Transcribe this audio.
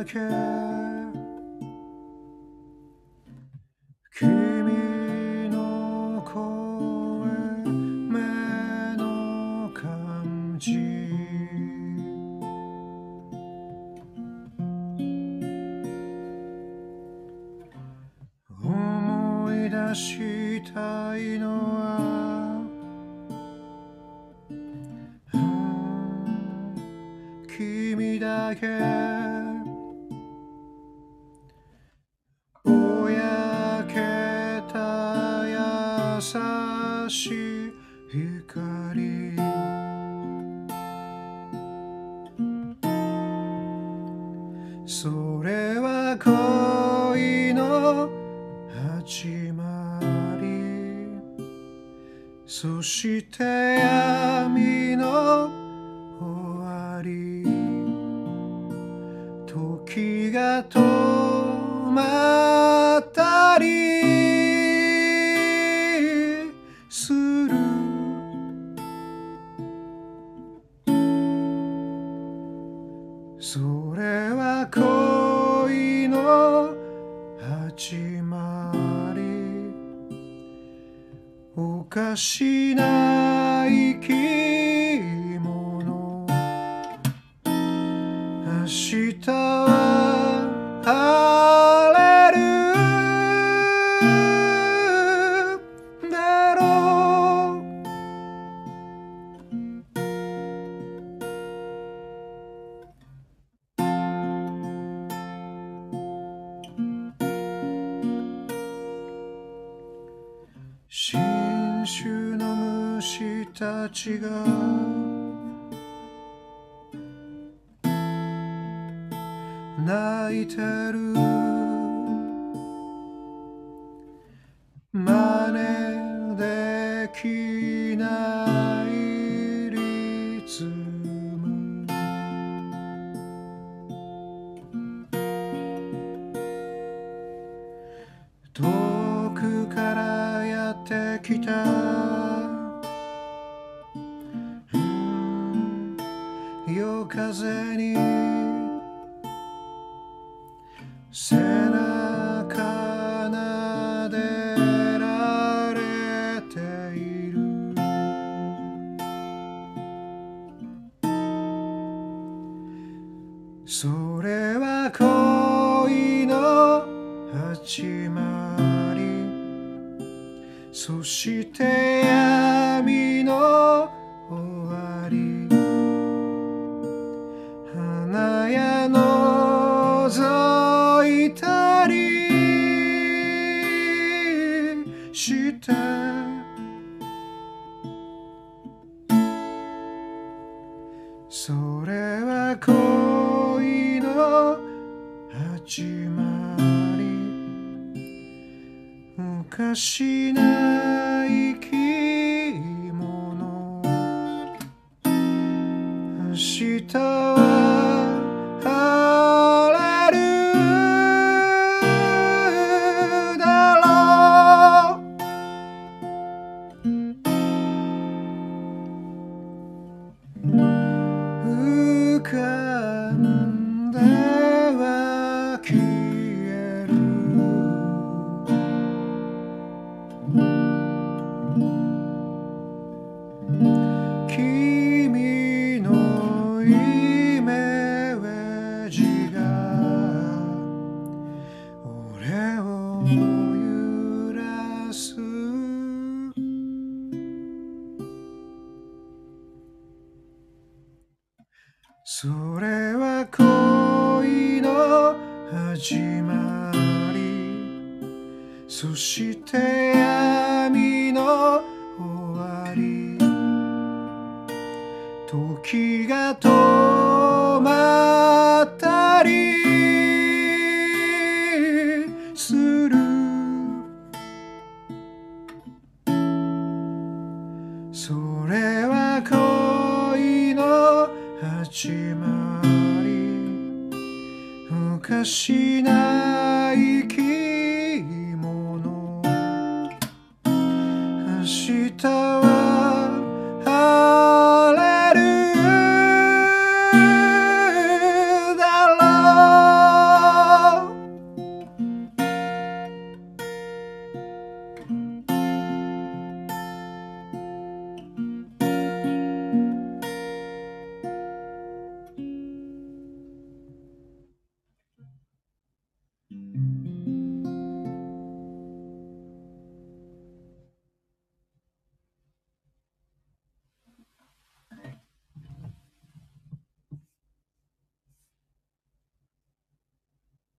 君だけ。君の声目の感じ。思い出したいのは君だけ。優しい光。それは恋の始まり。そして闇の終わり。時が止まったり。それは恋の始まり。おかしな生き物。明日は種の虫たちが泣いてる。真似できない。きた。夜風に。背中なでられている。それは恋の始まり。そして闇の終わり。花や覗いたり。してそれは恋の始まり。かしな生き物明日それは恋の始まり。そして闇の終わり。時が止まったりする。それは恋の始まり。おかしな